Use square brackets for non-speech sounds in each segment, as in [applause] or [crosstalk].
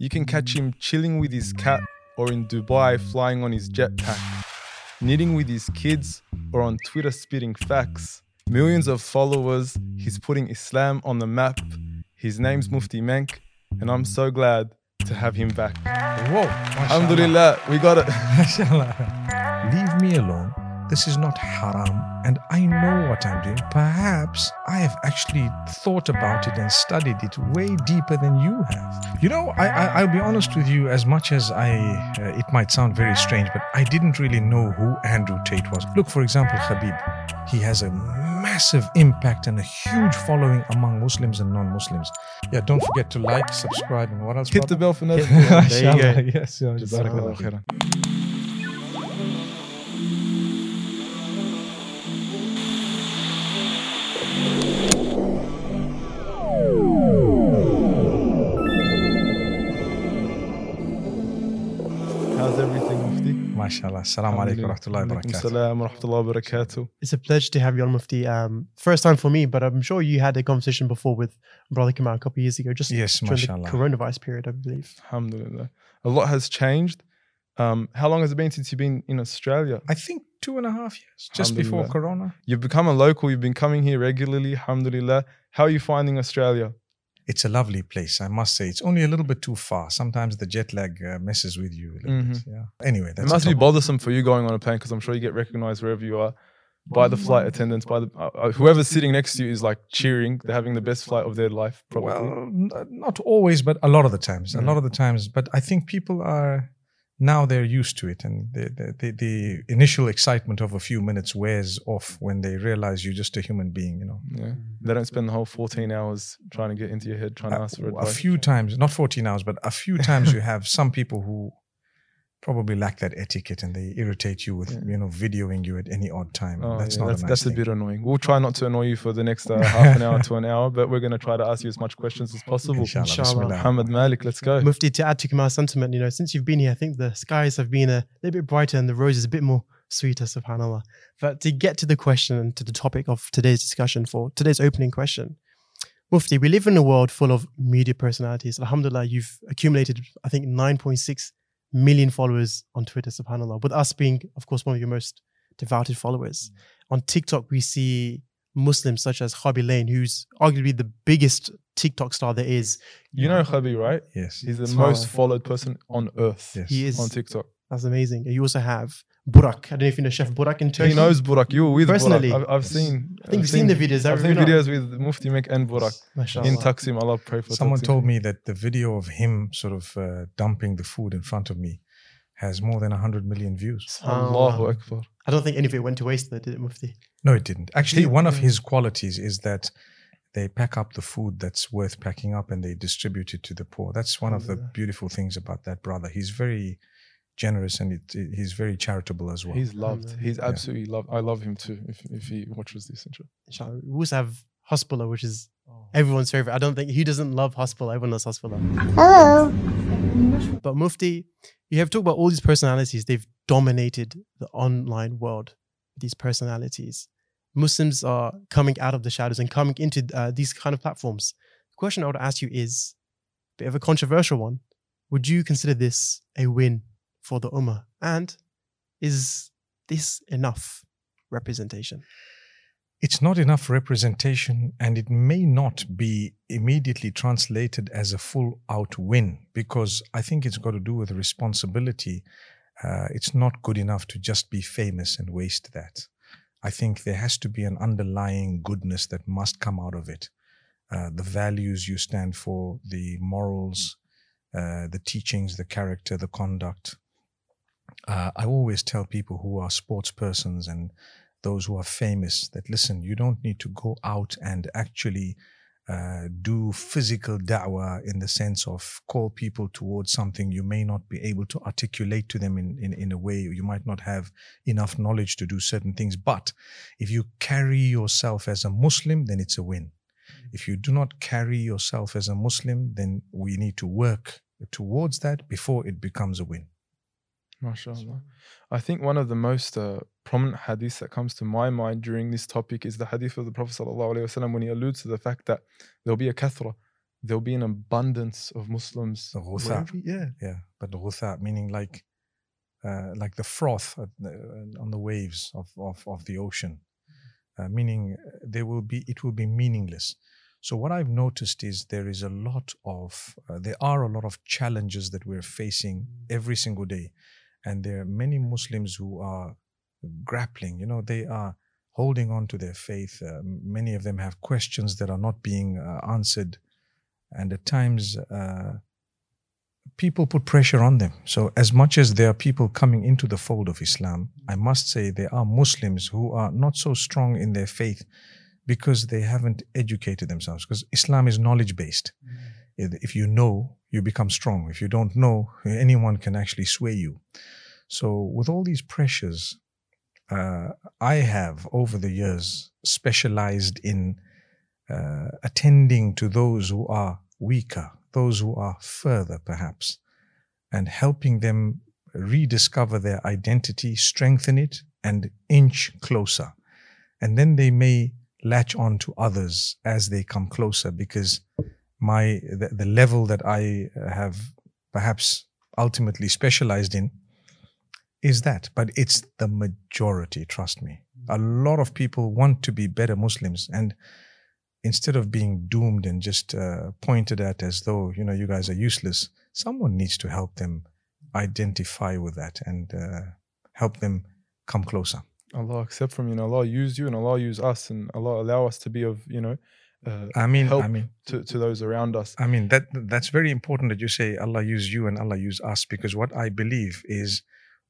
You can catch mm. him chilling with his cat or in Dubai flying on his jetpack, knitting with his kids or on Twitter spitting facts. Millions of followers, he's putting Islam on the map. His name's Mufti Menk, and I'm so glad to have him back. Whoa. mashallah. Alhamdulillah, we got it. [laughs] Mashallah. Leave me alone. This is not haram, and I know what I'm doing. Perhaps I have actually thought about it and studied it way deeper than you have. You know, I, I, I'll be honest with you. As much as I, uh, it might sound very strange, but I didn't really know who Andrew Tate was. Look, for example, Habib. He has a massive impact and a huge following among Muslims and non-Muslims. Yeah, don't forget to like, subscribe, and what else? Hit the bell for nothing. There you go. [laughs] Yes, yeah, Mufti? MashaAllah. Assalamu alaikum wa rahmatullahi wa Alaikum barakatuh. salam wa rahmatullahi. It's a pleasure to have you on Mufti. Um, first time for me, but I'm sure you had a conversation before with Brother Kamal a couple of years ago, just Yes, during the mashallah. coronavirus period, I believe. Alhamdulillah. A lot has changed. Um, how long has it been since you've been in Australia? I think two and a half years, just before Corona. You've become a local, you've been coming here regularly, alhamdulillah. How are you finding Australia? It's a lovely place, I must say. It's only a little bit too far. Sometimes the jet lag uh, messes with you a little bit. Yeah. Anyway, that's it must be bothersome for you going on a plane because I'm sure you get recognized wherever you are by the flight attendants, by the uh, uh, whoever's sitting next to you is like cheering. They're having the best flight of their life, probably. Well, n- not always, but a lot of the times. A Mm. lot of the times. But I think people are now they're used to it, and the, the, the, initial excitement of a few minutes wears off when they realize you're just a human being. You know, yeah, they don't spend the whole 14 hours trying to get into your head, trying to ask for advice a few times, not 14 hours, but a few times [laughs] you have some people who probably lack that etiquette and they irritate you with, Yeah. you know, videoing you at any odd time. Oh, that's yeah, not that's, a nice that's a bit annoying. We'll try not to annoy you for the next uh, [laughs] half an hour to an hour, but we're going to try to ask you as much questions as possible. Inshallah. Inshallah. Bismillah. Muhammad Malik, let's go. Mufti, to add to Kamal's sentiment, you know, since you've been here, I think the skies have been a little bit brighter and the rose is a bit more sweeter, subhanAllah. But to get to the question and to the topic of today's discussion for today's opening question, Mufti, we live in a world full of media personalities. Alhamdulillah, you've accumulated, I think, 9.6 million followers on Twitter, subhanAllah, with us being, of course, one of your most devoted followers. Mm. On TikTok, we see Muslims such as Khaby Lame, who's arguably the biggest TikTok star there is. You know Khaby, right? Yes. He's the Subhanallah. most followed person on earth Yes. He is on TikTok. That's amazing. And you also have Burak. I don't know if you know Chef Burak in Turkey. He knows Burak. You were with Personally. Burak. I've, I've seen. I think I've you've seen the videos. I I've seen videos with Mufti Menk and Burak Mashallah. in Taksim. Allah pray for Someone Taksim. told me that the video of him sort of uh, dumping the food in front of me has more than 100 million views. Allahu Akbar. I don't think any of it went to waste though, did it, Mufti? No, it didn't. Actually, one of his qualities is that they pack up the food that's worth packing up and they distribute it to the poor. That's one of the beautiful things about that brother. He's very generous and it, it- he's very charitable as well. He's loved. Alhamdulillah. He's Yeah. absolutely loved. I love him too. If if he watches this, inshallah. Inshallah. We also have Hasbulla, which is everyone's favorite. I don't think who doesn't love Hasbulla. Everyone loves Hasbulla. Hello. But Mufti, you have talked about all these personalities. They've dominated the online world. These personalities. Muslims are coming out of the shadows and coming into uh, these kind of platforms. The question I would ask you is a bit of a controversial one. Would you consider this a win for the Ummah? And is this enough representation? it's not enough representation and it may not be immediately translated as a full out win because I think it's got to do with responsibility. Uh, it's not good enough to just be famous and waste that. I think there has to be an underlying goodness that must come out of it. Uh, the values you stand for, the morals, uh, the teachings, the character, the conduct. Uh, I always tell people who are sports persons and those who are famous that listen, you don't need to go out and actually uh, do physical da'wah in the sense of call people towards something you may not be able to articulate to them in, in, in a way you might not have enough knowledge to do certain things. But if you carry yourself as a Muslim, then it's a win. If you do not carry yourself as a Muslim, then we need to work towards that before it becomes a win. MashaAllah. I think one of the most uh, prominent hadiths that comes to my mind during this topic is the hadith of the Prophet ﷺ when he alludes to the fact that there'll be a kathra, there'll be an abundance of Muslims. The ghutha. Yeah. Yeah, but ghutha meaning like uh, like the froth the- on the waves of, of, of the ocean, uh, meaning uh, there will be it will be meaningless. So what I've noticed is there is a lot of uh, there are a lot of challenges that we're facing every single day, and there are many Muslims who are grappling. You know, they are holding on to their faith. Uh, many of them have questions that are not being uh, answered, and at times. Uh, people put pressure on them. So, as much as there are people coming into the fold of Islam, I must say there are Muslims who are not so strong in their faith because they haven't educated themselves. Because Islam is knowledge based. If you know, you become strong. If you don't know, anyone can actually sway you. So, with all these pressures, uh, I have over the years specialized in uh, attending to those who are weaker, those who are further perhaps, and helping them rediscover their identity, strengthen it, and inch closer. And then they may latch on to others as they come closer because my the, the level that I have perhaps ultimately specialized in is that but it's the majority trust me. A lot of people want to be better muslims and instead of being doomed and just uh, pointed at as though you know you guys are useless someone needs to help them identify with that and uh, help them come closer. Allah accept from you and Allah use you and Allah use us and Allah allow us to be of, you know, uh, i mean help i mean to, to those around us. I mean that that's very important that you say Allah use you and Allah use us because what I believe is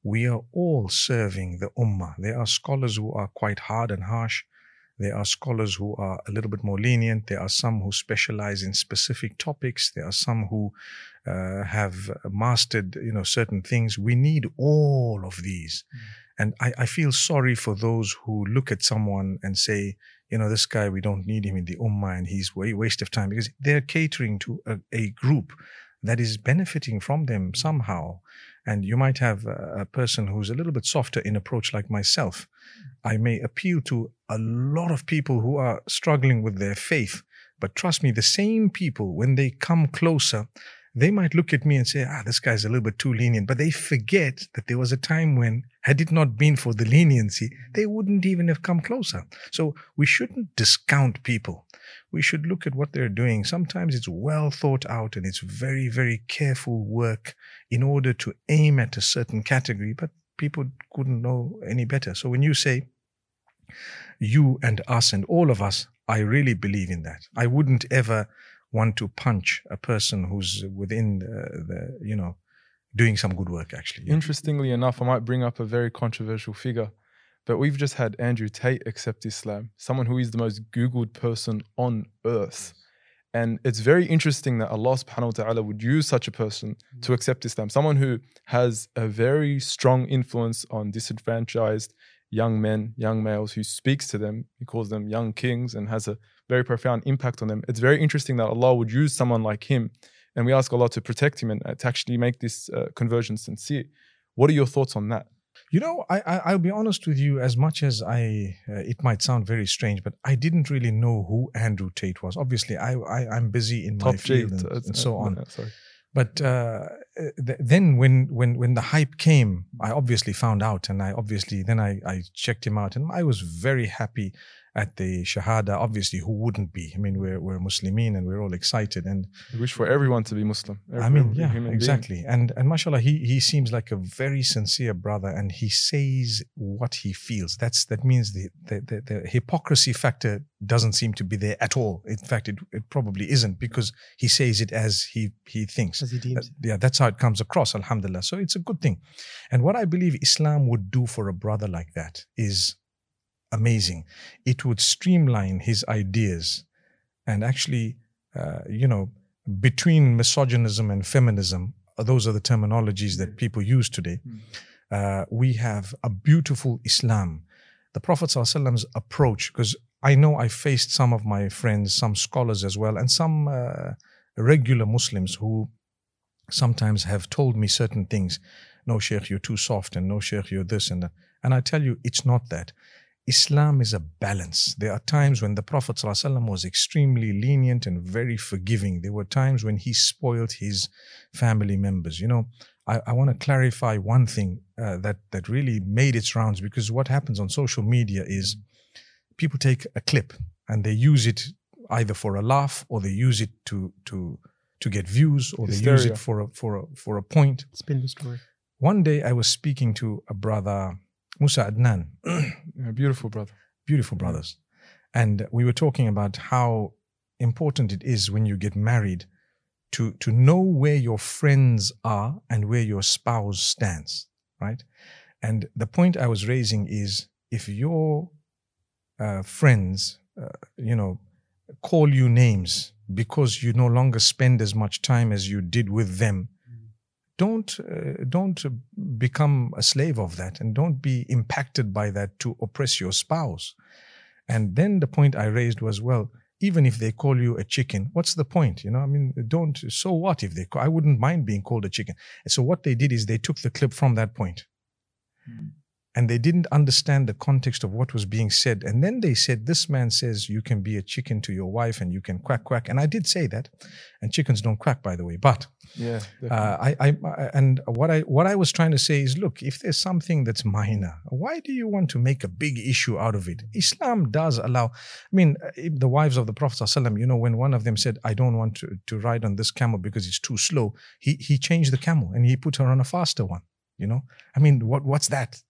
we are all serving the ummah. There are scholars who are quite hard and harsh. There are scholars who are a little bit more lenient. There are some who specialize in specific topics. There are some who uh, have mastered, you know, certain things. We need all of these. And I, I feel sorry for those who look at someone and say, you know, this guy, we don't need him in the ummah and he's a waste of time because they're catering to a, a group that is benefiting from them somehow. And you might have a, a person who's a little bit softer in approach, like myself. I may appeal to a lot of people who are struggling with their faith. But trust me, the same people, when they come closer, they might look at me and say, ah, this guy's a little bit too lenient. But they forget that there was a time when, had it not been for the leniency, they wouldn't even have come closer. So we shouldn't discount people. We should look at what they're doing. Sometimes it's well thought out and it's very, very careful work in order to aim at a certain category, but people couldn't know any better. So when you say you and us and all of us, I really believe in that. I wouldn't ever want to punch a person who's within the, the you know, doing some good work actually. Interestingly enough, I might bring up a very controversial figure, but we've just had Andrew Tate accept Islam, someone who is the most Googled person on earth. And it's very interesting that Allah subhanahu wa ta'ala would use such a person mm. to accept Islam, someone who has a very strong influence on disadvantaged young men, young males, who speaks to them. He calls them young kings and has a very profound impact on them. It's very interesting that Allah would use someone like him. And we ask Allah to protect him and uh, to actually make this uh, conversion sincere. What are your thoughts on that? You know, I, I I'll be honest with you. As much as I, uh, it might sound very strange, but I didn't really know who Andrew Tate was. Obviously, I, I I'm busy in my Top G, field and, uh, and so uh, on. sorry. But uh, then when when when the hype came, I obviously found out, and I obviously then I I checked him out, and I was very happy at the Shahada. Obviously, who wouldn't be? I mean, we're we're Muslimin, and we're all excited, and We wish for everyone to be Muslim. Every, I mean, yeah, human being. exactly. And and mashallah, he he seems like a very sincere brother, and he says what he feels. That's that means the the, the, the hypocrisy factor doesn't seem to be there at all. In fact, it it probably isn't because he says it as he he thinks. as he Uh, yeah, that's how it comes across. Alhamdulillah. So it's a good thing. And what I believe Islam would do for a brother like that is amazing. It would streamline his ideas and actually, uh, you know, between misogynism and feminism, uh, those are the terminologies that people use today. Uh, we have a beautiful Islam. The Prophet ﷺ's approach, because I know I faced some of my friends, some scholars as well, and some uh, regular Muslims who sometimes have told me certain things. No, Sheikh, you're too soft, and no, Sheikh, you're this and that. And I tell you, it's not that. Islam is a balance. There are times when the Prophet ﷺ was extremely lenient and very forgiving. There were times when he spoiled his family members. You know, I, I want to clarify one thing uh, that that really made its rounds because what happens on social media is people take a clip and they use it either for a laugh or they use it to to to get views or they use it for a for a for a point. Spin the story. One day I was speaking to a brother, Musa Adnan, [clears throat] Yeah, beautiful, brother. beautiful brothers. And we were talking about how important it is when you get married to, to know where your friends are and where your spouse stands, right? And the point I was raising is if your uh, friends, uh, you know, call you names because you no longer spend as much time as you did with them, don't uh, don't become a slave of that and don't be impacted by that to oppress your spouse. And then the point i raised was well even if they call you a chicken what's the point? You know i mean don't so what if they call, i wouldn't mind being called a chicken. And so what they did is they took the clip from that point and they didn't understand the context of what was being said. And then they said, This man says you can be a chicken to your wife and you can quack, quack. And I did say that. And chickens don't quack, by the way. But Yeah, uh, I, I, and what I, what I was trying to say is, look, if there's something that's minor, why do you want to make a big issue out of it? Islam does allow. I mean, uh, the wives of the Prophet you know, when one of them said, "I don't want to, to ride on this camel because it's too slow," he he changed the camel and he put her on a faster one. You know, I mean, what what's that?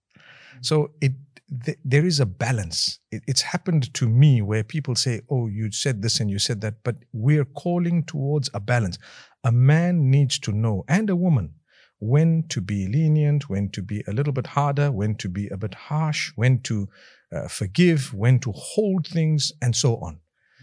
So it th- there is a balance. It, it's happened to me where people say, "Oh, you said this and you said that," but we're calling towards a balance. A man needs to know, and a woman, when to be lenient, when to be a little bit harder, when to be a bit harsh, when to uh, forgive, when to hold things, and so on.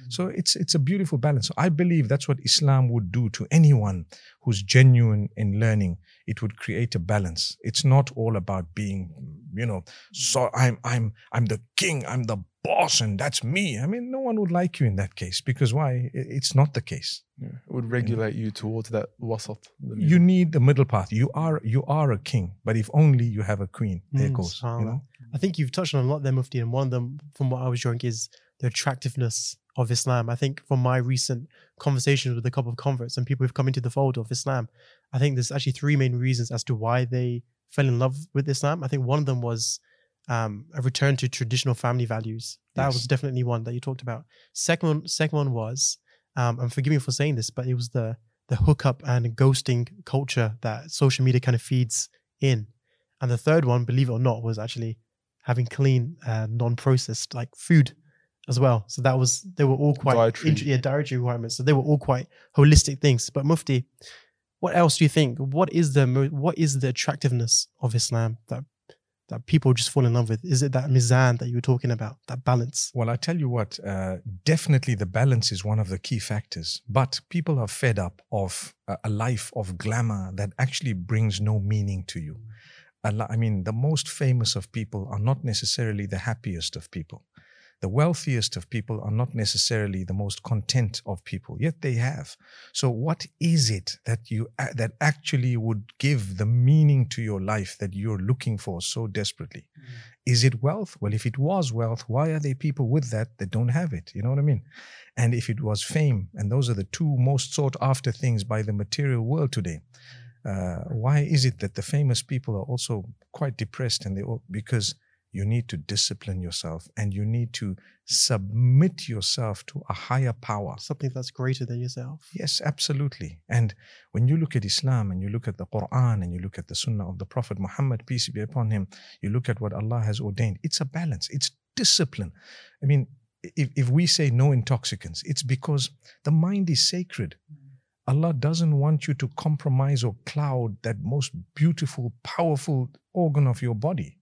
So it's it's a beautiful balance. I believe that's what Islam would do to anyone who's genuine in learning. It would create a balance. It's not all about being, you know, so I'm I'm I'm the king, I'm the boss, and that's me. I mean, no one would like you in that case because why? It's not the case. yeah, it would regulate you towards that wasat. the. You need the middle path. You are you are a king, but if only you have a queen. There Mm, goes. You know. I think you've touched on a lot there, Mufti, and one of them, from what I was showing, is the attractiveness of Islam. I think from my recent conversations with a couple of converts and people who've come into the fold of Islam, I think there's actually three main reasons as to why they fell in love with Islam. I think one of them was um, a return to traditional family values. That Yes. was definitely one that you talked about. Second one, second one was, um, and forgive me for saying this, but it was the the hookup and ghosting culture that social media kind of feeds in. And the third one, believe it or not, was actually having clean, uh, non-processed like food as well. So that was they were all quite Dietary. int- yeah, dietary requirements. So they were all quite holistic things. But Mufti, what else do you think? What is the what is the attractiveness of Islam that that people just fall in love with? Is it that mizan that you were talking about, that balance? Well, I tell you what, uh, definitely the balance is one of the key factors. But people are fed up of a, a life of glamour that actually brings no meaning to you. I mean, the most famous of people are not necessarily the happiest of people. The wealthiest of people are not necessarily the most content of people, yet they have. So, what is it that you that actually would give the meaning to your life that you're looking for so desperately? Is it wealth? Well, if it was wealth, why are there people with that that don't have it? You know what I mean? And if it was fame, and those are the two most sought after things by the material world today, uh, why is it that the famous people are also quite depressed? And they all, because you need to discipline yourself and you need to submit yourself to a higher power. Something that's greater than yourself. Yes, absolutely. And when you look at Islam and you look at the Quran and you look at the Sunnah of the Prophet Muhammad, peace be upon him, you look at what Allah has ordained, it's a balance, it's discipline. I mean, if, if we say no intoxicants, it's because the mind is sacred. Allah doesn't want you to compromise or cloud that most beautiful, powerful organ of your body.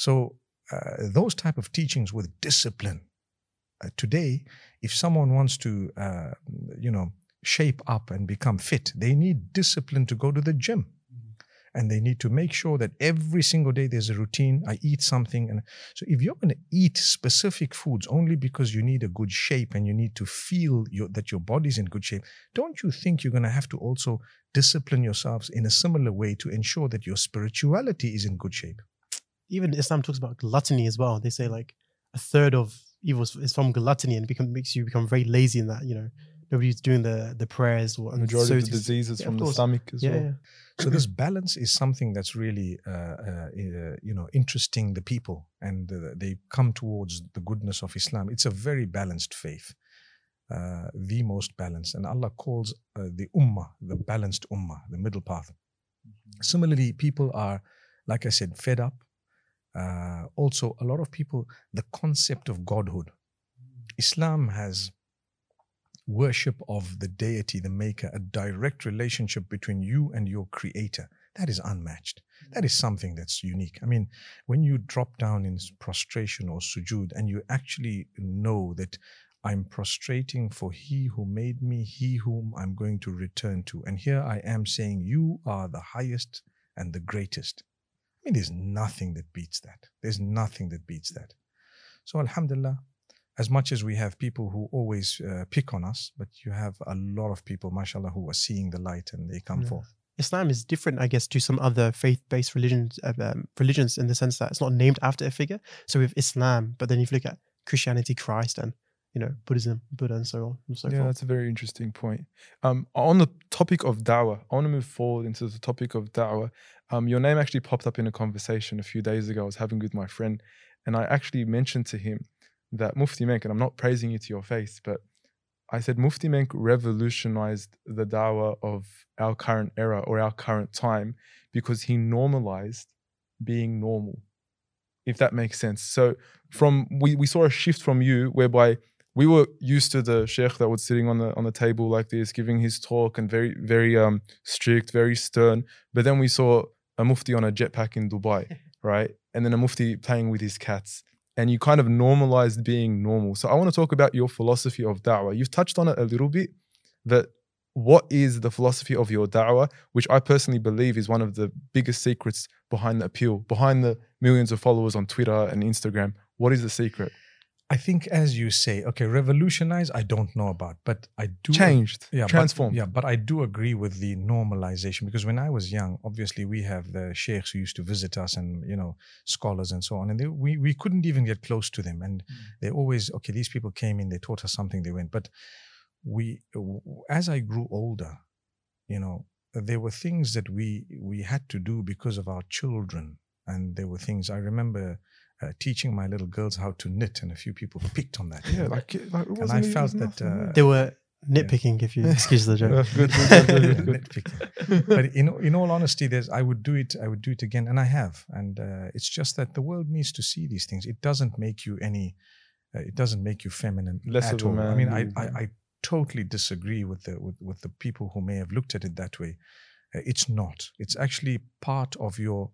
So, uh, those type of teachings with discipline. Uh, today, if someone wants to, uh, you know, shape up and become fit, they need discipline to go to the gym. And they need to make sure that every single day there's a routine. I eat something. And so if you're going to eat specific foods only because you need a good shape and you need to feel your, that your body's in good shape, don't you think you're going to have to also discipline yourselves in a similar way to ensure that your spirituality is in good shape? Even Islam talks about gluttony as well. They say like a third of evil is- from gluttony and become makes you become very lazy in that. You know, nobody's doing the the prayers or Majority so of the diseases yeah, from the stomach as Yeah, well. yeah. So this balance is something that's really, uh, uh, uh, you know, interesting the people, and uh, they come towards the goodness of Islam. It's a very balanced faith, uh, the most balanced, and Allah calls uh, the ummah the balanced ummah, the middle path. Similarly, people are, like I said, fed up. Uh, also, a lot of people, the concept of godhood. Islam has worship of the deity, the maker, a direct relationship between you and your creator. That is unmatched. That is something that's unique. I mean, when you drop down in prostration or sujood and you actually know that I'm prostrating for he who made me, he whom I'm going to return to. And here I am saying, You are the highest and the greatest. I mean, there's nothing that beats that. There's nothing that beats that. So, Alhamdulillah, as much as we have people who always uh, pick on us, but you have a lot of people, mashallah, who are seeing the light and they come Yeah. forth. Islam is different, I guess, to some other faith-based religions. uh, Um, religions in the sense that it's not named after a figure. So with Islam, but then if you look at Christianity, Christ, and you know Buddhism, Buddha, and so on and so yeah, forth. that's a very interesting point. Um, on the topic of da'wah, I want to move forward into the topic of da'wah. Um, your name actually popped up in a conversation a few days ago I was having with my friend, and I actually mentioned to him that Mufti Menk, and I'm not praising you to your face, but I said Mufti Menk revolutionized the da'wah of our current era or our current time because he normalized being normal, if that makes sense. So from we, we saw a shift from you whereby we were used to the sheikh that was sitting on the on the table like this, giving his talk and very very um strict, very stern. But then we saw a mufti on a jetpack in Dubai, [laughs] right? And then a mufti playing with his cats. And you kind of normalized being normal. So I want to talk about your philosophy of da'wah. You've touched on it a little bit. That what is the philosophy of your da'wah, which I personally believe is one of the biggest secrets behind the appeal, behind the millions of followers on Twitter and Instagram. What is the secret? I think, as you say, okay, revolutionize, I don't know about, but I do. Changed, yeah, transformed. But, yeah, but I do agree with the normalization because when I was young, obviously we have the sheikhs who used to visit us and you know scholars and so on, and they, we we couldn't even get close to them, and mm. they always okay. These people came in, they taught us something, they went, but we as I grew older, you know, there were things that we we had to do because of our children, and there were things I remember. Uh, teaching my little girls how to knit, and a few people picked on that. Yeah, like, like it and wasn't- I felt that uh, They were nitpicking, if you [laughs] excuse the joke. good, good, good, [laughs] good, good. nitpicking. but in in all honesty, there's I would do it. I would do it again, and I have. And uh, it's just that the world needs to see these things. It doesn't make you any. Uh, it doesn't make you feminine Less at of a all. I mean, I, I I totally disagree with the with, with the people who may have looked at it that way. Uh, it's not. It's actually part of your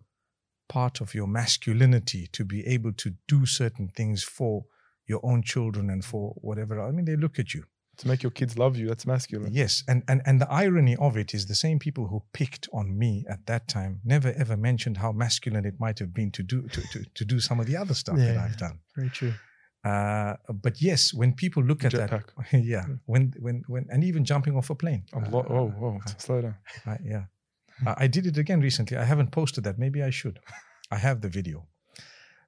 part of your masculinity to be able to do certain things for your own children and for whatever. I mean, they look at you. to make your kids love you, that's masculine. Yes, and, and and the irony of it is the same people who picked on me at that time never ever mentioned how masculine it might have been to do to, to, to do some of the other stuff that I've done. Very true. Uh, but yes, when people look at that, [laughs] yeah, when when when and even jumping off a plane. Uh, Oh, whoa, slow down. Yeah, I, did it again recently. I haven't posted that. Maybe I should. [laughs] I have the video.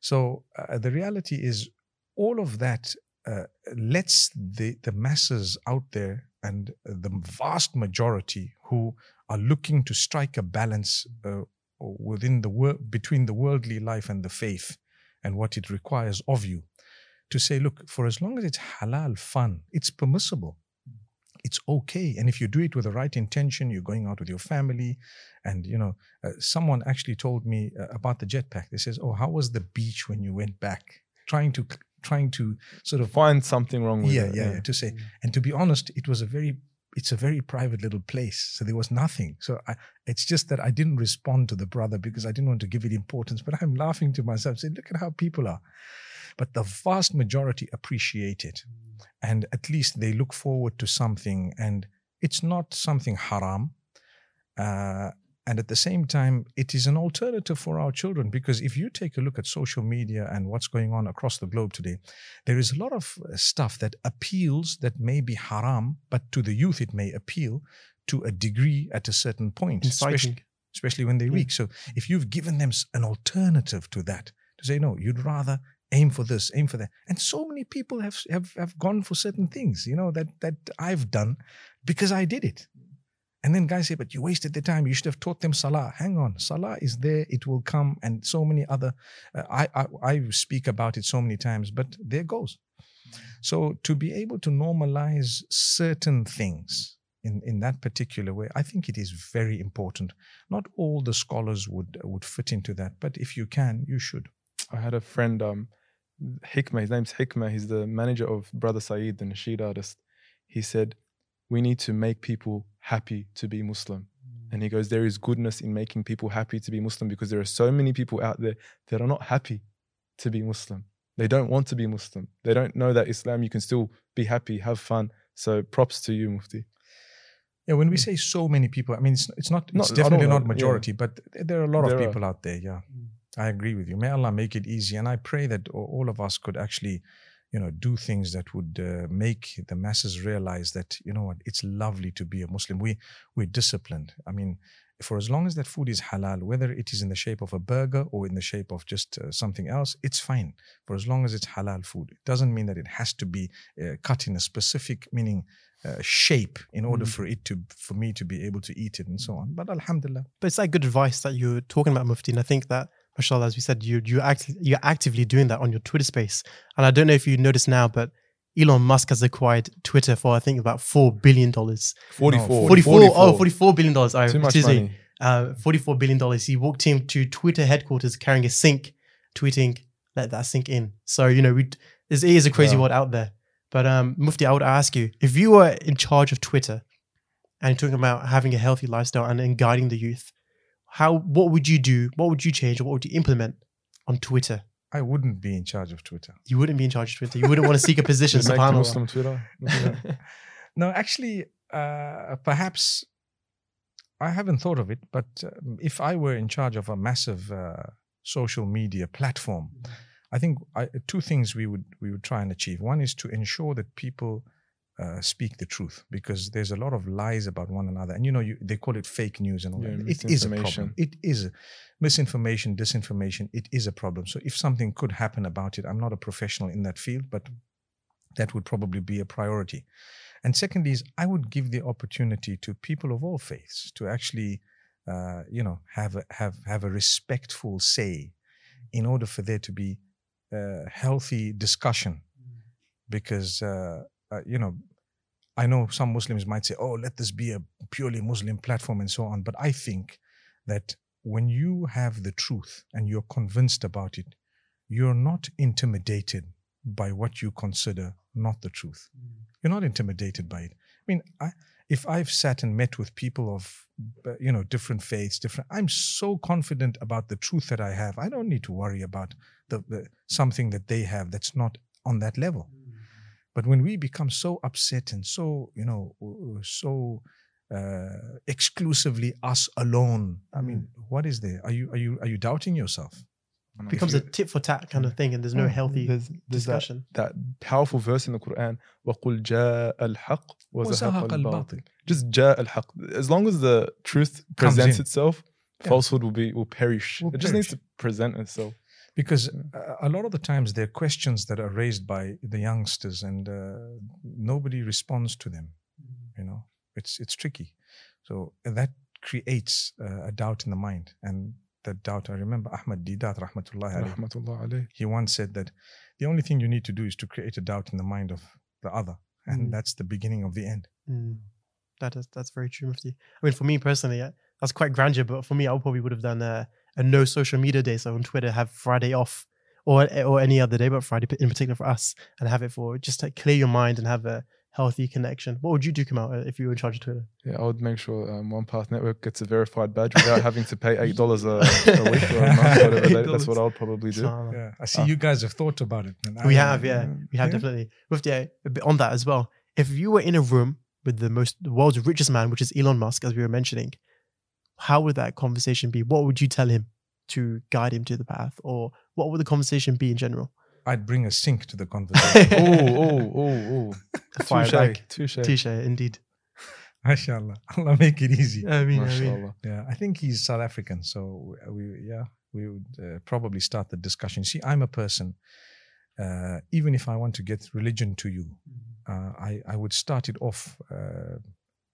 So uh, the reality is, all of that uh, lets the the masses out there and the vast majority who are looking to strike a balance uh, within the wor- between the worldly life and the faith and what it requires of you to say look for as long as it's halal fun it's permissible it's okay and if you do it with the right intention you're going out with your family and you know uh, someone actually told me uh, about the jetpack they says oh how was the beach when you went back trying to trying to sort of Find something wrong with yeah, it. yeah, yeah, to say. And to be honest, it was a very, it's a very private little place. So there was nothing. So I, it's just that I didn't respond to the brother because I didn't want to give it importance. But I'm laughing to myself, saying, look at how people are. But the vast majority appreciate it. And at least they look forward to something. And it's not something haram. Uh, and at the same time, it is an alternative for our children because if you take a look at social media and what's going on across the globe today, there is a lot of uh, stuff that appeals that may be haram, but to the youth it may appeal to a degree at a certain point, especially, especially when they're Yeah. weak. So if you've given them an alternative to that, to say no. You'd rather aim for this, aim for that. And so many people have have have gone for certain things, you know, that that I've done because I did it. And then guys say, but you wasted the time. You should have taught them Salah. Hang on, Salah is there. It will come, and so many other. Uh, I, I I speak about it so many times, but there goes. So to be able to normalize certain things in, in that particular way, I think it is very important. Not all the scholars would would fit into that, but if you can, you should. I had a friend, um, Hikmah, his name's Hikmah, he's the manager of Brother Saeed, the Nasheed artist. He said, We need to make people happy to be Muslim. Mm. And he goes, There is goodness in making people happy to be Muslim because there are so many people out there that are not happy to be Muslim. They don't want to be Muslim. They don't know that Islam, you can still be happy, have fun. So props to you, Mufti. Yeah, when we mm. say so many people, I mean it's it's not it's Not- definitely not majority, but there are a lot There of are. people out there. Yeah, mm. I agree with you. May Allah make it easy, and I pray that all of us could actually, you know, do things that would uh, make the masses realize that you know what, it's lovely to be a Muslim. We we're disciplined. I mean. For as long as that food is halal, whether it is in the shape of a burger or in the shape of just uh, something else, it's fine. For as long as it's halal food, it doesn't mean that it has to be uh, cut in a specific meaning uh, shape in order Mm. for it to for me to be able to eat it and so on. But Alhamdulillah, But it's like good advice that you're talking about, Mufti. And I think that, mashallah, as we said, you you act you're actively doing that on your Twitter space. And I don't know if you noticed now, but Elon Musk has acquired Twitter for I think about four billion dollars. 44. 44, oh, 44 billion dollars. Oh, Too much excuse me. money. Uh, 44 billion dollars. He walked into Twitter headquarters carrying a sink, tweeting, let that sink in. So, you know, we, there's, it is a crazy Yeah. world out there. But um, Mufti, I would ask you, if you were in charge of Twitter and you're talking about having a healthy lifestyle and, and guiding the youth, how what would you do? What would you change? What would you implement on Twitter? I wouldn't be in charge of Twitter. You wouldn't be in charge of Twitter. You wouldn't want to seek a [laughs] position. Just make the subhanAllah. Muslim Twitter. [laughs] No, actually, uh, perhaps I haven't thought of it. But um, if I were in charge of a massive uh, social media platform, I think I, two things we would we would try and achieve. One is to ensure that people uh, speak the truth because there's a lot of lies about one another, and you know you, they call it fake news and all Yeah, that. It is a problem. misinformation. It is a- misinformation, disinformation. It is a problem. So if something could happen about it, I'm not a professional in that field, but that would probably be a priority. And secondly, is I would give the opportunity to people of all faiths to actually, uh, you know, have a, have have a respectful say, in order for there to be uh, healthy discussion. Because uh, uh, you know, I know some Muslims might say, "Oh, let this be a purely Muslim platform," and so on. But I think that when you have the truth and you're convinced about it, you're not intimidated by what you consider not the truth. You're not intimidated by it. I mean, I, if I've sat and met with people of, uh, you know, different faiths, different, I'm so confident about the truth that I have. I don't need to worry about the, the something that they have that's not on that level. But when we become so upset and so, you know, uh, so uh, exclusively us alone, I mean, what is there? Are you are you are you doubting yourself? becomes a tit for tat kind of thing, and there's no Yeah, healthy there's, there's that, discussion. that powerful verse in the Quran وَقُلْ جَاءَ الْحَقِّ وَزَهَقَ وَزَهَقَ الْبَاطِلِ الْبَاطِلِ. Just جاء الحق. As long as the truth Comes presents in. itself, Yeah. falsehood will be will perish. Will it just needs perish. to present itself. because uh, a lot of the times there are questions that are raised by the youngsters and uh, nobody responds to them you know it's it's tricky so that creates uh, a doubt in the mind and that doubt i remember Ahmed Deedat rahmatullah alayhi, Rahmatullah alayh. he once said that the only thing you need to do is to create a doubt in the mind of the other and Mm. that's the beginning of the end Mm. That is that's very true, Mufti. I mean, for me personally, uh, that's quite grandeur. But for me, I probably would have done a, a no social media day. So on Twitter, have Friday off, or or any other day, but Friday in particular for us, and have it for just to clear your mind and have a healthy connection. What would you do, come out if you were in charge of Twitter? Yeah, I would make sure um, One Path Network gets a verified badge without [laughs] having to pay eight dollars a, a week or a [laughs] month, whatever. That, that's what I would probably do. Yeah i see Ah. you guys have thought about it man. We I- have, yeah, we have Yeah. definitely. With the a bit on that as well. If you were in a room with the most the world's richest man, which is Elon Musk, as we were mentioning, how would that conversation be? What would you tell him to guide him to the path, or what would the conversation be in general? i'd bring a sink to the [laughs] conversation oh, oh, oh, oh. Fire Touche, back. touche. Touche, indeed. mashallah [laughs] allah make it easy I mean, I mean, Mashallah. Yeah, I think he's South African, so we yeah, we would uh, probably start the discussion. See, I'm a person. Uh, even if I want to get religion to you, uh, I, I would start it off uh,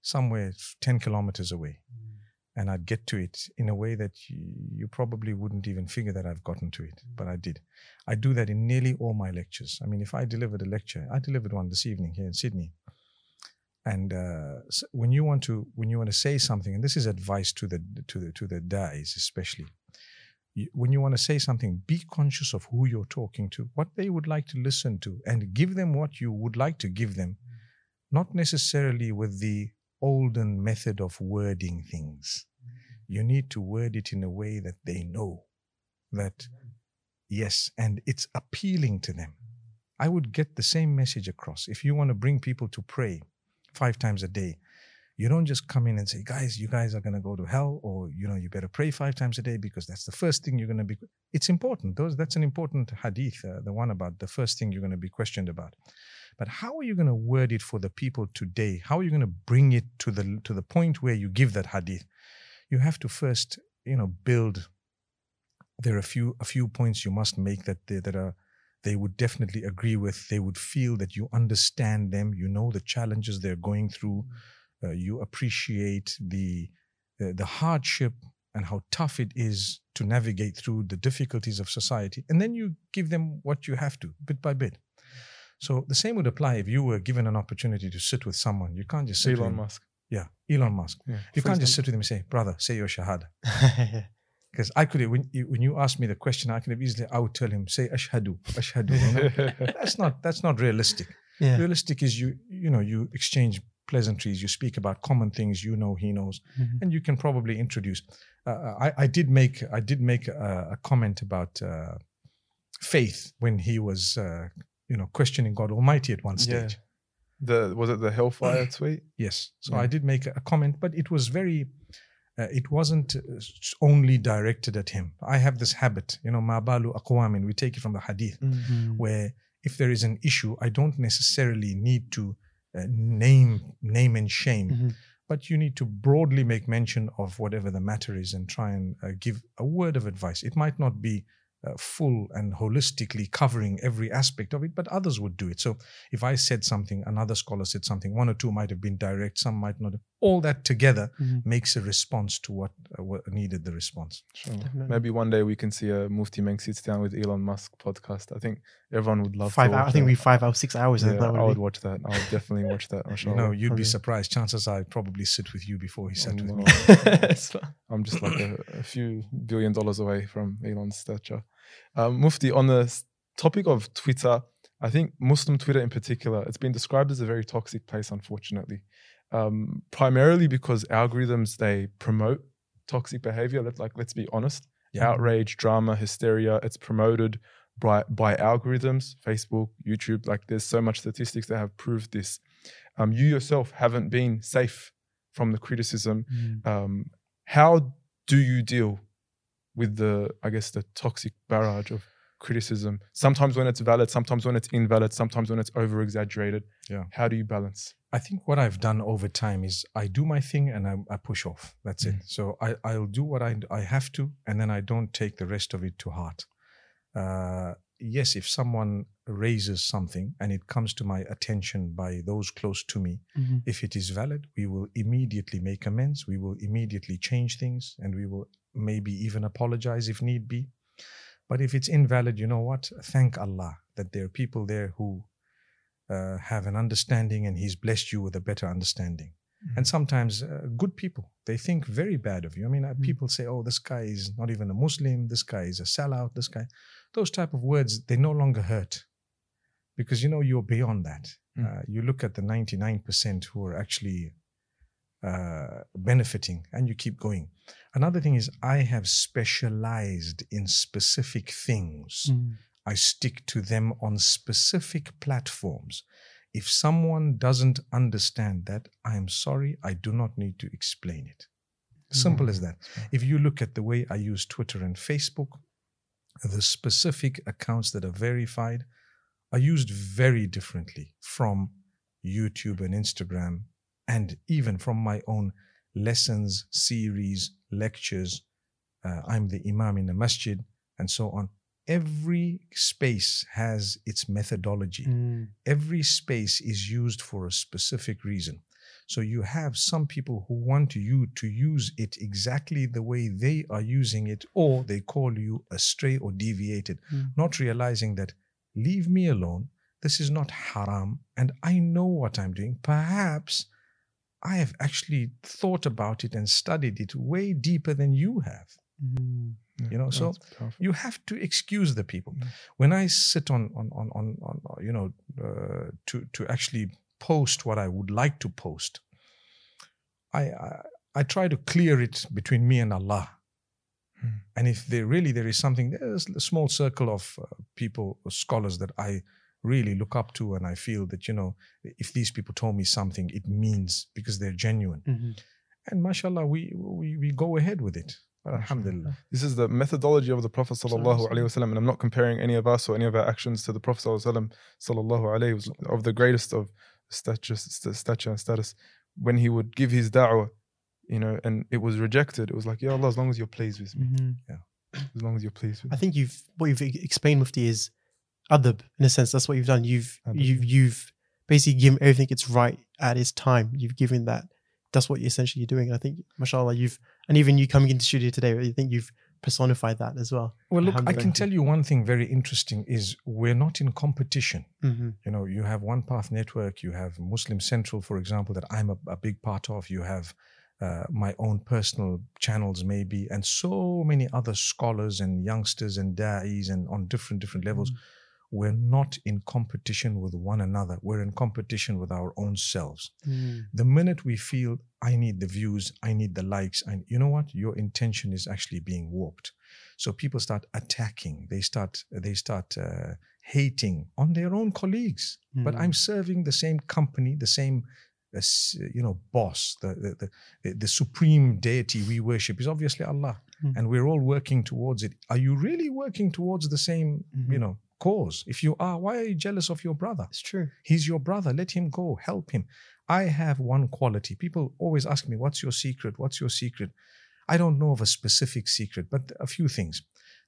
somewhere 10 kilometers away. And I'd get to it in a way that you, you probably wouldn't even figure that I've gotten to it, but I did. I do that in nearly all my lectures. I mean, if I delivered a lecture, I delivered one this evening here in Sydney. And uh, s- when you want to when you want to say something, and this is advice to the to the to the dais especially, you, when you want to say something, be conscious of who you're talking to, what they would like to listen to, and give them what you would like to give them, not necessarily with the olden method of wording things. You mm-hmm. need to word it in a way that they know that mm-hmm. yes, and it's appealing to them. I would get the same message across. If you want to bring people to pray five times a day, you don't just come in and say, guys, you guys are going to go to hell, or, you know, you better pray five times a day because that's the first thing you're going to be. It's important. Those, that's an important hadith, uh, the one about the first thing you're going to be questioned about. But how are you going to word it for the people today? How are you going to bring it to the, to the point where you give that hadith? You have to first, you know, build. There are a few, a few points you must make that they, that are they would definitely agree with. They would feel that you understand them. You know the challenges they're going through. Uh, you appreciate the, the the hardship and how tough it is to navigate through the difficulties of society, and then you give them what you have to, bit by bit. So the same would apply if you were given an opportunity to sit with someone. You can't just sit Elon. Musk. Yeah, Elon Musk. Yeah. You can't just sit with him and say, "Brother, say your shahada." [laughs] Because I could, when you, when you asked me the question, I could have easily, I would tell him, say ashhadu, ashhadu. You know? [laughs] that's not that's not realistic. yeah. Realistic is you you know you exchange pleasantries, you speak about common things, you know he knows, Mhm. and you can probably introduce. Uh, I I did make I did make a, a comment about uh, faith when he was uh, you know questioning God Almighty at one stage. Yeah. The was it the Hellfire [clears throat] tweet? Yes. So Yeah. I did make a comment, but it was very, uh, it wasn't uh, only directed at him. I have this habit, you know, mabalu aqwamin, we take it from the hadith, Mhm. where if there is an issue, I don't necessarily need to name, name and shame, Mhm. but you need to broadly make mention of whatever the matter is and try and uh, give a word of advice. It might not be uh, full and holistically covering every aspect of it, but others would do it. So if I said something, another scholar said something, one or two might have been direct, some might not. All that together Mhm. makes a response to what, uh, what needed the response. Sure. Definitely. Maybe one day we can see a Mufti Menk sits down with Elon Musk podcast. I think everyone would love Five to hours. I think we five hours, six hours. Yeah, that I would would be. watch that. I would definitely [laughs] watch that. You mashallah. know, you'd be surprised. Chances are I'd probably sit with you before he sat with me. [laughs] I'm just like a, a few billion dollars away from Elon's stature. Um, Mufti, on the topic of Twitter, I think Muslim Twitter in particular, it's been described as a very toxic place, unfortunately. Um, primarily because algorithms they promote toxic behavior. Let, like, let's be honest, Yeah. outrage, drama, hysteria. It's promoted by by algorithms, Facebook, YouTube. Like, there's so much statistics that have proved this. Um, you yourself haven't been safe from the criticism Mhm. um, how do you deal with the i guess the toxic barrage of criticism sometimes when it's valid sometimes when it's invalid sometimes when it's over exaggerated Yeah. how do you balance I think what I've done over time is I do my thing and I, I push off. That's it. Mm. So I, I'll do what I, I have to, and then I don't take the rest of it to heart. Uh, yes, if someone raises something and it comes to my attention by those close to me, Mhm. if it is valid, we will immediately make amends. We will immediately change things and we will maybe even apologize if need be. But if it's invalid, you know what? Thank Allah that there are people there who uh, have an understanding and He's blessed you with a better understanding. And sometimes uh, good people, they think very bad of you. I mean, uh, Mm. people say, oh, this guy is not even a Muslim, this guy is a sellout, this guy. Those type of words, they no longer hurt because you know you're beyond that. Mm. Uh, you look at the 99% who are actually uh, benefiting and you keep going. Another thing is, I have specialized in specific things. Mhm. I stick to them on specific platforms. If someone doesn't understand that, I am sorry, I do not need to explain it. Simple as that. If you look at the way I use Twitter and Facebook, the specific accounts that are verified are used very differently from YouTube and Instagram, and even from my own lessons, series, lectures, uh, I'm the imam in the masjid, and so on. Every space has its methodology. Mm. Every space is used for a specific reason. So you have some people who want you to use it exactly the way they are using it, or they call you astray or deviated, Mm. not realizing that leave me alone. This is not haram, and I know what I'm doing. Perhaps I have actually thought about it and studied it way deeper than you have. Mm. You know, so powerful. you have to excuse the people. Mm. When I sit on on on on, on you know uh, to to actually post what I would like to post, I, I I try to clear it between me and Allah. Mm. And if there really there is something, there's a small circle of uh, people, scholars that I really look up to, and I feel that you know, if these people told me something, it means because they're genuine. Mhm. And mashallah, we we we go ahead with it. Alhamdulillah. This is the methodology of the Prophet sallallahu alaihi wasallam, and I'm not comparing any of us or any of our actions to the Prophet sallallahu alaihi wasallam of the greatest of stature, stature and status. When he would give his da'wah, you know, and it was rejected, it was like, Ya Allah, as long as you're pleased with me, Mhm. as long as you're pleased with Me. I think you've what you've explained, Mufti, is adab in a sense. That's what you've done. You've Adab, you've you've basically given everything its right at its time. You've given that. That's what you're essentially doing. And I think, mashallah, you've and even you coming into studio today, I think you've personified that as well. Well, look, I can tell you one thing very interesting is we're not in competition. hmm You know, you have One Path Network, you have Muslim Central, for example, that I'm a, a big part of. You have uh, my own personal channels, maybe, and so many other scholars and youngsters and da'is and on different different levels. We're not in competition with one another. We're in competition with our own selves. Mm. The minute we feel I need the views, I need the likes, and you know what, your intention is actually being warped. So people start attacking. They start they start uh, hating on their own colleagues. But Mm. I'm serving the same company, the same. uh, you know, boss, the, the the the supreme deity we worship is obviously Allah, Mm. and we're all working towards it. Are you really working towards the same, Mhm. you know, cause? If you are, why are you jealous of your brother? It's true. He's your brother. Let him go. Help him. I have one quality. People always ask me, What's your secret? What's your secret? I don't know of a specific secret, but a few things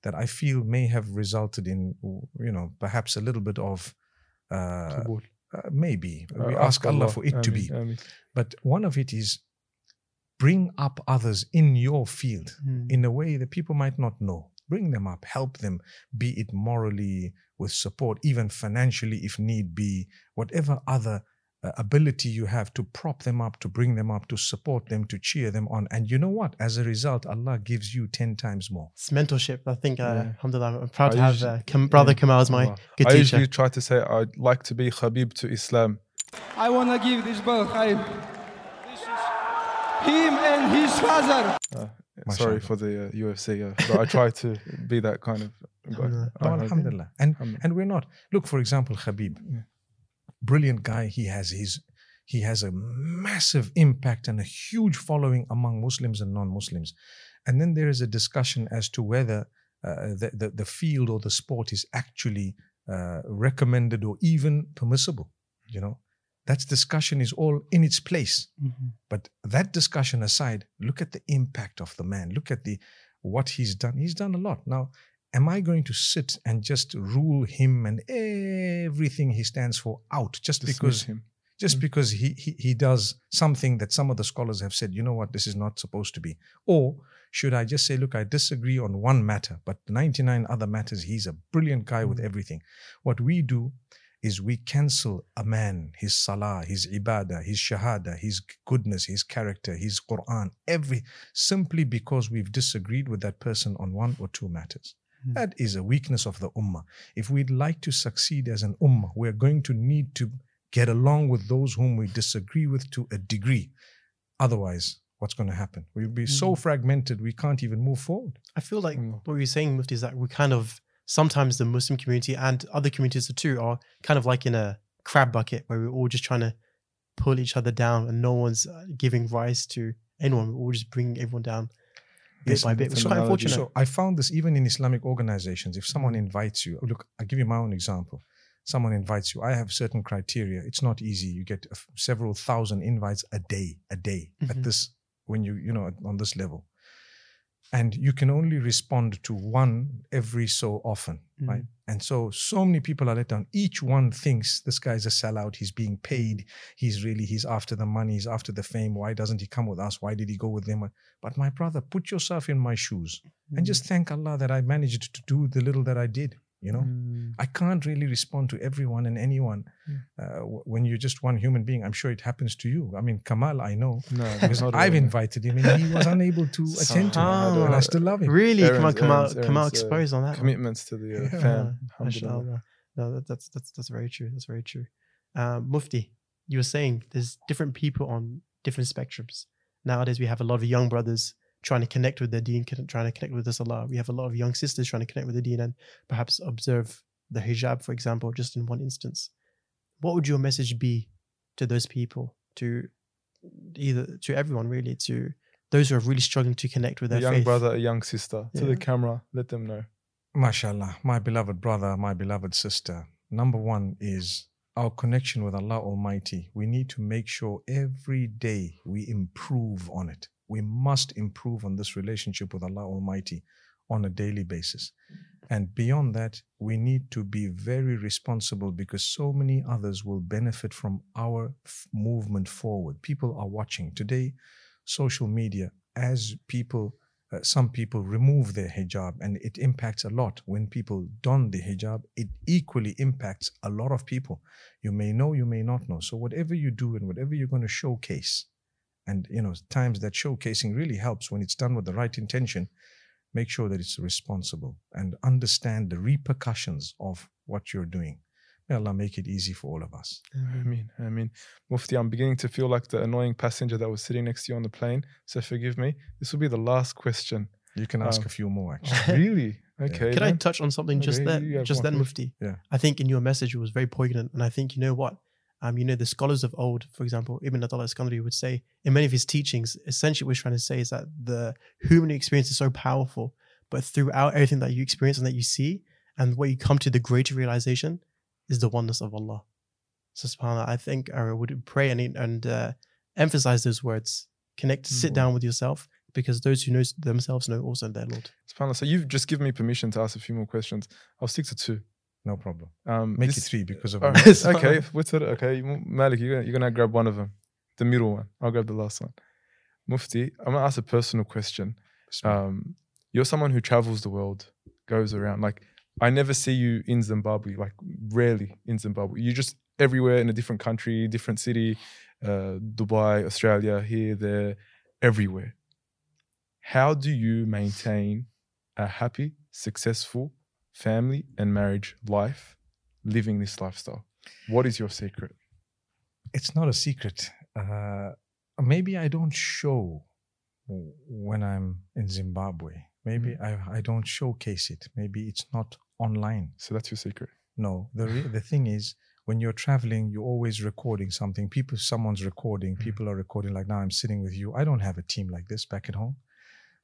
that I feel may have resulted in, you know, perhaps a little bit of. Uh, uh, maybe we Uh, ask Allah for it to be, but one of it is bring up others in your field Mm. in a way that people might not know. Bring them up, help them, be it morally, with support, even financially if need be, whatever other uh, ability you have to prop them up, to bring them up, to support them, to cheer them on. And you know what? As a result, Allah gives you 10 times more. It's mentorship. I think, uh, Yeah. alhamdulillah, I'm proud I to have usually- uh, Kam- brother yeah, Kamal as my Allah. good I teacher. usually try to say I'd like to be Khabib to Islam. I want to give this ball Khaib. This is him and his father. Uh, Mashallah. sorry for the uh, UFC, yeah, but I try to be that kind of guy. Alhamdulillah. No, alhamdulillah. And, Alhamdulillah. and we're not. Look, for example, Khabib, Yeah. brilliant guy. He has his. He has a massive impact and a huge following among Muslims and non-Muslims, and then there is a discussion as to whether uh, the, the the field or the sport is actually uh, recommended or even permissible. You know, that discussion is all in its place. Mhm. But that discussion aside, look at the impact of the man. Look at the what he's done. He's done a lot. Now, am I going to sit and just rule him and everything he stands for out just Dismiss because him. just Mm. because he, he he does something that some of the scholars have said, you know what, this is not supposed to be? Or should I just say, look, I disagree on one matter, but 99 other matters, he's a brilliant guy with everything. What we do is we cancel a man, his salah, his ibadah, his shahada, his goodness, his character, his Quran, every simply because we've disagreed with that person on one or two matters. Hmm. That is a weakness of the ummah. If we'd like to succeed as an ummah, we're going to need to get along with those whom we disagree with to a degree. Otherwise, what's going to happen? We'll be so fragmented we can't even move forward. I feel like Mm. what you're saying, Mufti, is that we kind of sometimes the Muslim community and other communities too are kind of like in a crab bucket where we're all just trying to pull each other down and no one's uh, giving rise to anyone. We're all just bringing everyone down bit Yes, by bit, it's which is quite unfortunate. So I found this even in Islamic organizations. If someone invites you, look, I'll give you my own example. Someone invites you. I have certain criteria. It's not easy. You get several thousand invites a day, a day at Mhm. this, when you, you know, on this level. And you can only respond to one every so often, Mm. right? And so, so many people are let down. Each one thinks this guy's a sellout. He's being paid. He's really, he's after the money. He's after the fame. Why doesn't he come with us? Why did he go with them? But my brother, put yourself in my shoes and just thank Allah that I managed to do the little that I did. You know, Mm. I can't really respond to everyone and anyone uh, w- when you're just one human being. I'm sure it happens to you. I mean, Kamal, I know No, because not [laughs] I've all. invited him and he was unable to [laughs] attend to Somehow. me, and I still love him. Really? come on, Aaron's- come out, Aaron's- come out Aaron's, uh, exposed on that. one. commitments to the uh, Yeah. fam. Alhamdulillah. No, that, that's that's that's very true. That's very true. Um, Mufti, you were saying there's different people on different spectrums. Nowadays, we have a lot of young brothers trying to connect with their deen, trying to connect with this Allah. We have a lot of young sisters trying to connect with the deen and perhaps observe the hijab, for example, just in one instance. What would your message be to those people, to either to everyone really, to those who are really struggling to connect with A their young faith? brother, a young sister. To the camera, let them know. MashaAllah, my beloved brother, my beloved sister. Number one is our connection with Allah Almighty. We need to make sure every day we improve on it. We must improve on this relationship with Allah Almighty on a daily basis. And beyond that, we need to be very responsible because so many others will benefit from our f- movement forward. People are watching. Today, social media, as people uh, some people remove their hijab and it impacts a lot when people don the hijab it equally impacts a lot of people you may know you may not know so whatever you do and whatever you're going to showcase and you know times that showcasing really helps when it's done with the right intention make sure that it's responsible and understand the repercussions of what you're doing may allah make it easy for all of us I mean, I mean, Mufti, I'm beginning to feel like the annoying passenger that was sitting next to you on the plane. So forgive me. This will be the last question. you can ask Um, a few more actually [laughs] really? Okay. Can I touch on something just Okay, then? Just then. Mufti. Yeah. I think in your message it was very poignant, and I think you know what. Um, you know, the scholars of old, for example, Ibn Ata'illah Iskandari would say in many of his teachings, essentially what he's trying to say is that the human experience is so powerful, but throughout everything that you experience and that you see, and what you come to the greater realization is the oneness of Allah. So subhanAllah, I think I would pray and and uh, emphasize those words. Connect, sit Mhm. down with yourself, because those who know themselves know also their Lord. SubhanAllah. So you've just given me permission to ask a few more questions. I'll stick to two. No problem Um, make this- it three because of [laughs] right. okay. [laughs] What's it? Okay. Malik, you're gonna, you're gonna grab one of them. The middle one. I'll grab the last one. Mufti, I'm gonna ask a personal question. Um, you're someone who travels the world, goes around. Like I never see you in Zimbabwe. Like rarely in Zimbabwe. You're just everywhere in a different country, different city, uh, Dubai, Australia, here, there, everywhere. How do you maintain a happy, successful family and marriage life, living this lifestyle? What is your secret? it's not a secret. Uh, maybe I don't show when I'm in Zimbabwe. Maybe Mm-hmm. I, I don't showcase it. Maybe it's not online. So that's your secret. No, the re- the thing is, when you're traveling, you're always recording something. People, someone's recording. Mhm. People are recording. Like now, I'm sitting with you. I don't have a team like this back at home,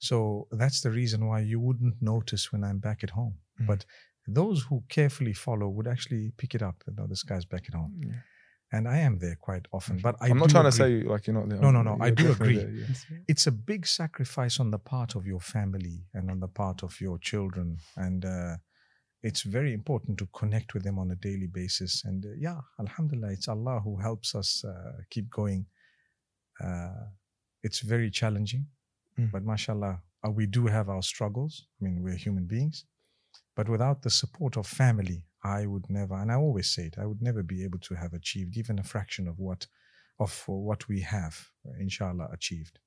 so that's the reason why you wouldn't notice when I'm back at home. Mhm. But those who carefully follow would actually pick it up. That no, this guy's back at home, and I am there quite often. But I I'm not do trying to agree. say like you're not there. No, no, no, I You're do agree. there, yeah. it's a big sacrifice on the part of your family and on the part of your children and uh, it's very important to connect with them on a daily basis and uh, yeah alhamdulillah it's allah who helps us uh, keep going uh, it's very challenging Mm. but mashallah uh, we do have our struggles i mean we're human beings but without the support of family i would never and i always say it i would never be able to have achieved even a fraction of what of what we have uh, inshallah achieved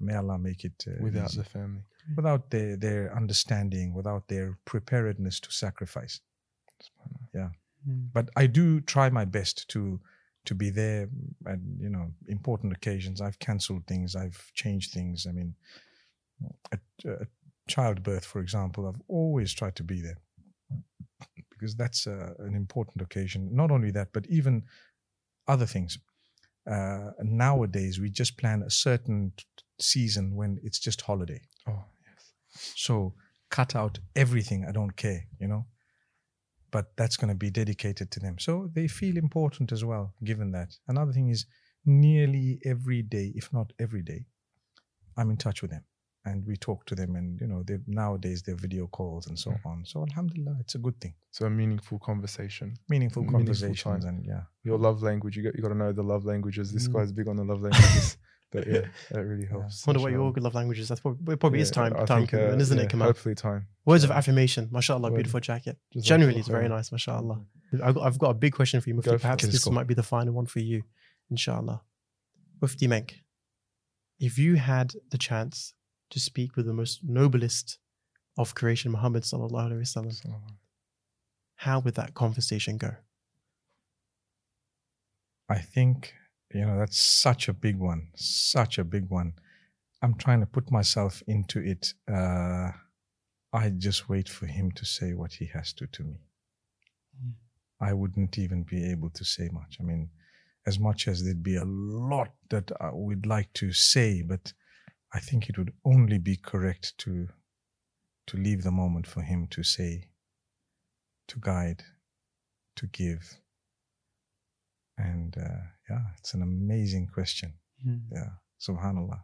may allah make it uh, Without easy. the family. without their their understanding without their preparedness to sacrifice Mm. but i do try my best to to be there at you know important occasions i've cancelled things i've changed things i mean at, at childbirth for example i've always tried to be there because that's uh, an important occasion not only that but even other things uh, nowadays we just plan a certain t- season when it's just holiday Oh, yes. so cut out everything. I don't care, you know. But that's going to be dedicated to them. So they feel important as well, given that. Another thing is nearly every day, if not every day, I'm in touch with them. And we talk to them, and you know, they nowadays they're video calls and so Mm. on. So Alhamdulillah, it's a good thing. So a meaningful conversation. Meaningful Meaningful conversations, time. and yeah, Your love language. You got you got to know the love languages. This Mm. guy's big on the love languages. [laughs] but yeah, that really helps. I wonder what your inshallah. love languages. That's probably, it probably is time, I time think, uh, isn't yeah, it, Kamal? Hopefully time. Words of affirmation. MashaAllah, Word. beautiful jacket. Jazakallah Generally, it's very nice, mashallah. I've got, I've got a big question for you, Mufti. Go for Perhaps this Let's might be the final one for you, inshallah. Mufti Menk, if you had the chance to speak with the most noblest of creation, Muhammad sallallahu alaihi wasallam, how would that conversation go? I think you know that's such a big one, such a big one. I'm trying to put myself into it. Uh, I just wait for him to say what he has to to me. Mm. I wouldn't even be able to say much. I mean, as much as there'd be a lot that uh, we'd like to say, but I think it would only be correct to to leave the moment for him to say, to guide, to give. And uh, yeah, it's an amazing question. Yeah, subhanallah.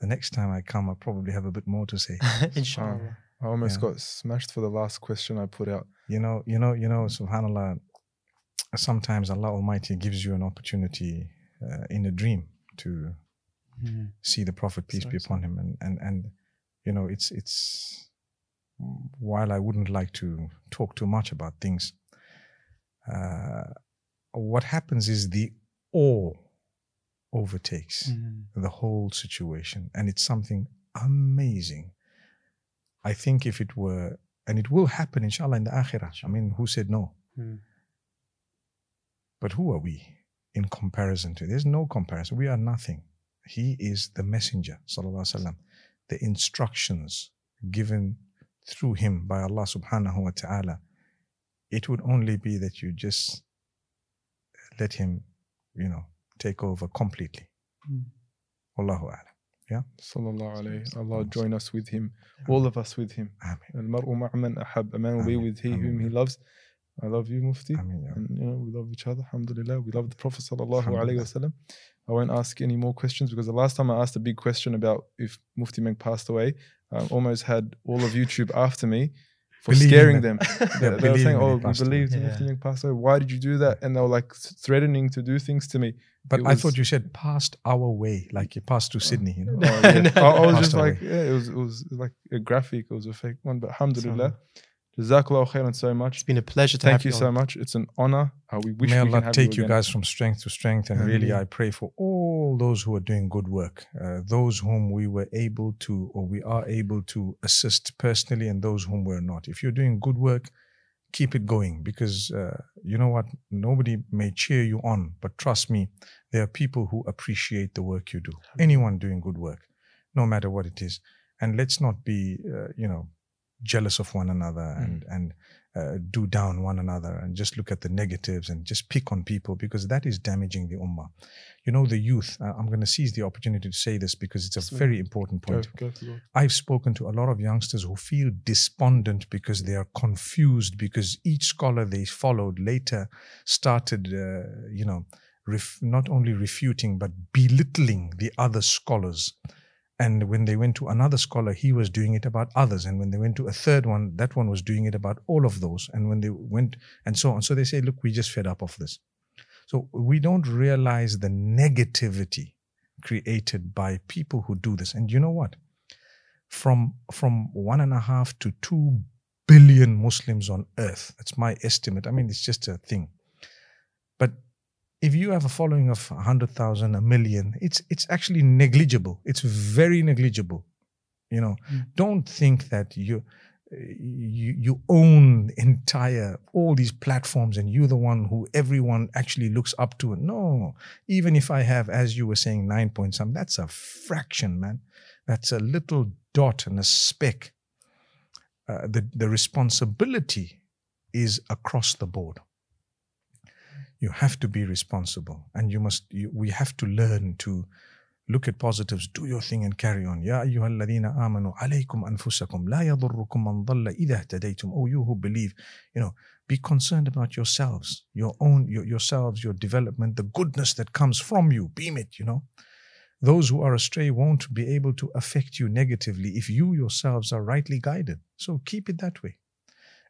The next time I come, I'll probably have a bit more to say. [laughs] inshallah. I almost Yeah. got smashed for the last question I put out. You know, you know, you know, subhanallah. Sometimes Allah Almighty gives you an opportunity uh, in a dream to Mm. see the Prophet peace be Sorry, upon him, and and and you know, it's it's. While I wouldn't like to talk too much about things, uh, what happens is the awe overtakes Mm. the whole situation. And it's something amazing. I think if it were, and it will happen, inshallah, in the akhirah. I mean, who said no? Mm. But who are we in comparison to? There's no comparison. We are nothing. He is the messenger, sallallahu alaihi wasallam. The instructions given through him by Allah subhanahu wa ta'ala. It would only be that you just let him, you know, take over completely. Mm. Allahu a'lam. Yeah. Sallallahu alayhi. Allah join us with him, all of us with him. Ameen. Al-mar'u ma'a ahab. A man will be with he whom he loves. I love you, Mufti. Ameen, ya And you know, we love each other. Alhamdulillah. We love the Prophet sallallahu alaihi wasallam. I won't ask any more questions because the last time I asked a big question about if Mufti Menk passed away, I almost had all of YouTube after me for Believing scaring them. [laughs] Yeah, they, they were saying, "Oh, we passed away." believe Yeah. Mufti Menk passed away. Why did you do that?" And they were like threatening to do things to me. But It I was- thought you said passed our way, like you passed to oh. Sydney, you know. Oh, yeah. [laughs] I, I was just away. like, yeah, it was, it was like a graphic. It was a fake one, but alhamdulillah. Jazakallah khairan so much. It's been a pleasure to Thank have you you so much. It's an honor. Uh, we wish May we Allah take you, you, guys from strength to strength. And really, Ameen. I pray for all those who are doing good work, uh, those whom we were able to or we are able to assist personally, and those whom we're not. If you're doing good work, keep it going because uh, you know what? Nobody may cheer you on, but trust me, there are people who appreciate the work you do. Anyone doing good work, no matter what it is. And let's not be, uh, you know, jealous of one another and and uh, do down one another and just look at the negatives and just pick on people because that is damaging the ummah. You know, the youth. Uh, I'm going to seize the opportunity to say this because it's a very important point. go for it. I've spoken to a lot of youngsters who feel despondent because they are confused because each scholar they followed later started, uh, you know, ref- not only refuting but belittling the other scholars. And when they went to another scholar, he was doing it about others. And when they went to a third one, that one was doing it about all of those. And when they went and so on. So they say, look, we just fed up of this. So we don't realize the negativity created by people who do this. And you know what? From from one and a half to two billion Muslims on earth. That's my estimate. I mean, it's just a thing. If you have a following of 100,000, a million, it's it's actually negligible. It's very negligible. You know, Mm. don't think that you you you own entire all these platforms and you're the one who everyone actually looks up to. No, even if I have, as you were saying, nine point some, that's a fraction, man. That's a little dot and a speck. Uh, the the responsibility is across the board You have to be responsible, and you must. You, we have to learn to look at positives, do your thing, and carry on. يا أيها الذين آمنوا عليكم أنفسكم لا يضركم من ضل إذا اهتديتم. Oh, you who believe, you know, be concerned about yourselves, your own, your, yourselves, your development, the goodness that comes from you. Beam it, you know. those who are astray won't be able to affect you negatively if you yourselves are rightly guided. So keep it that way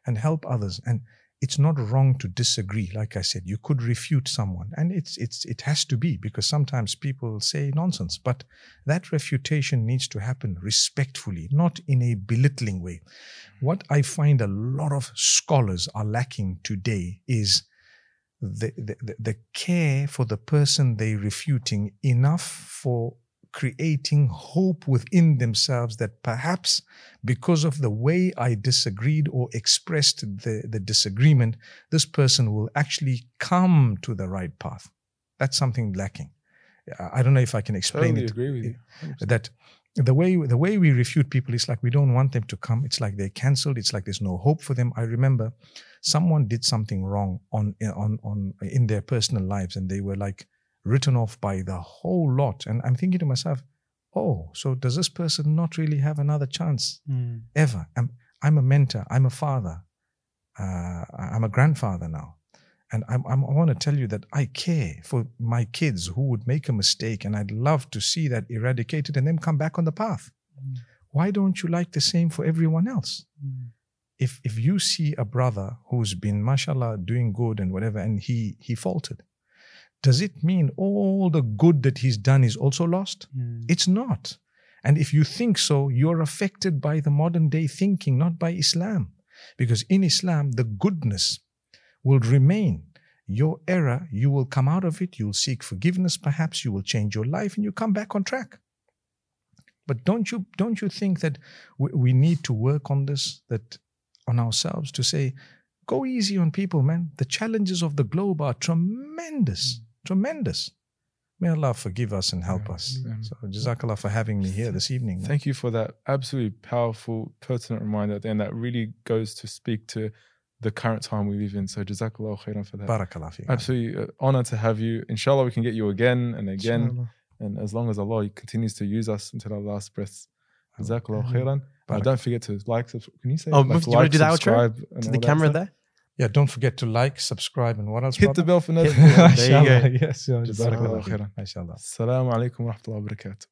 and help others. And it's not wrong to disagree. Like I said, you could refute someone, and it's it's it has to be because sometimes people say nonsense. But that refutation needs to happen respectfully, not in a belittling way. What I find a lot of scholars are lacking today is the, the, the care for the person they're refuting enough for creating hope within themselves that perhaps because of the way I disagreed or expressed the, the disagreement, this person will actually come to the right path. That's something lacking. I don't know if I can explain Totally it. agree with you. 100%. That the way the way we refute people is like we don't want them to come. It's like they're cancelled. It's like there's no hope for them. I remember someone did something wrong on on on in their personal lives, and they were like written off by the whole lot. And I'm thinking to myself, oh, so does this person not really have another chance Mm. ever? I'm I'm a mentor. I'm a father. Uh, I'm a grandfather now. And I'm, I'm, I want to tell you that I care for my kids who would make a mistake, and I'd love to see that eradicated and them come back on the path. Mm. Why don't you like the same for everyone else? Mm. If if you see a brother who's been, mashallah, doing good and whatever, and he he faltered, does it mean all the good that he's done is also lost? Mm. It's not. And if you think so, you're affected by the modern day thinking, not by Islam. Because in Islam, the goodness will remain. Your error, you will come out of it, you'll seek forgiveness, perhaps you will change your life and you come back on track. But don't you don't you think that we, we need to work on this, that on ourselves to say, go easy on people, man. The challenges of the globe are tremendous, tremendous. May Allah forgive us and help Yeah, us. yeah. So, Jazakallah for having me here this evening. Thank you for that absolutely powerful, pertinent reminder at the end that really goes to speak to the current time we live in. So, Jazakallah khairan for that. Barakallah fi. Absolutely uh, honor to have you. Inshallah, we can get you again and again. Inshallah. And as long as Allah continues to use us until our last breaths. Jazakallah Ameen. khairan. Uh, don't forget to like, subscribe. Can you say Oh, like, Mufti, do you wanna like, do the outro? subscribe, and To the camera stuff? there. Yeah, don't forget to like, subscribe, and what else? Hit the bell for notifications. [laughs] There you go. Yes, yeah, Jazakallah Barakallah fi. khairan. Mashallah. Assalamu alaikum wa rahmatullahi wa barakatuh.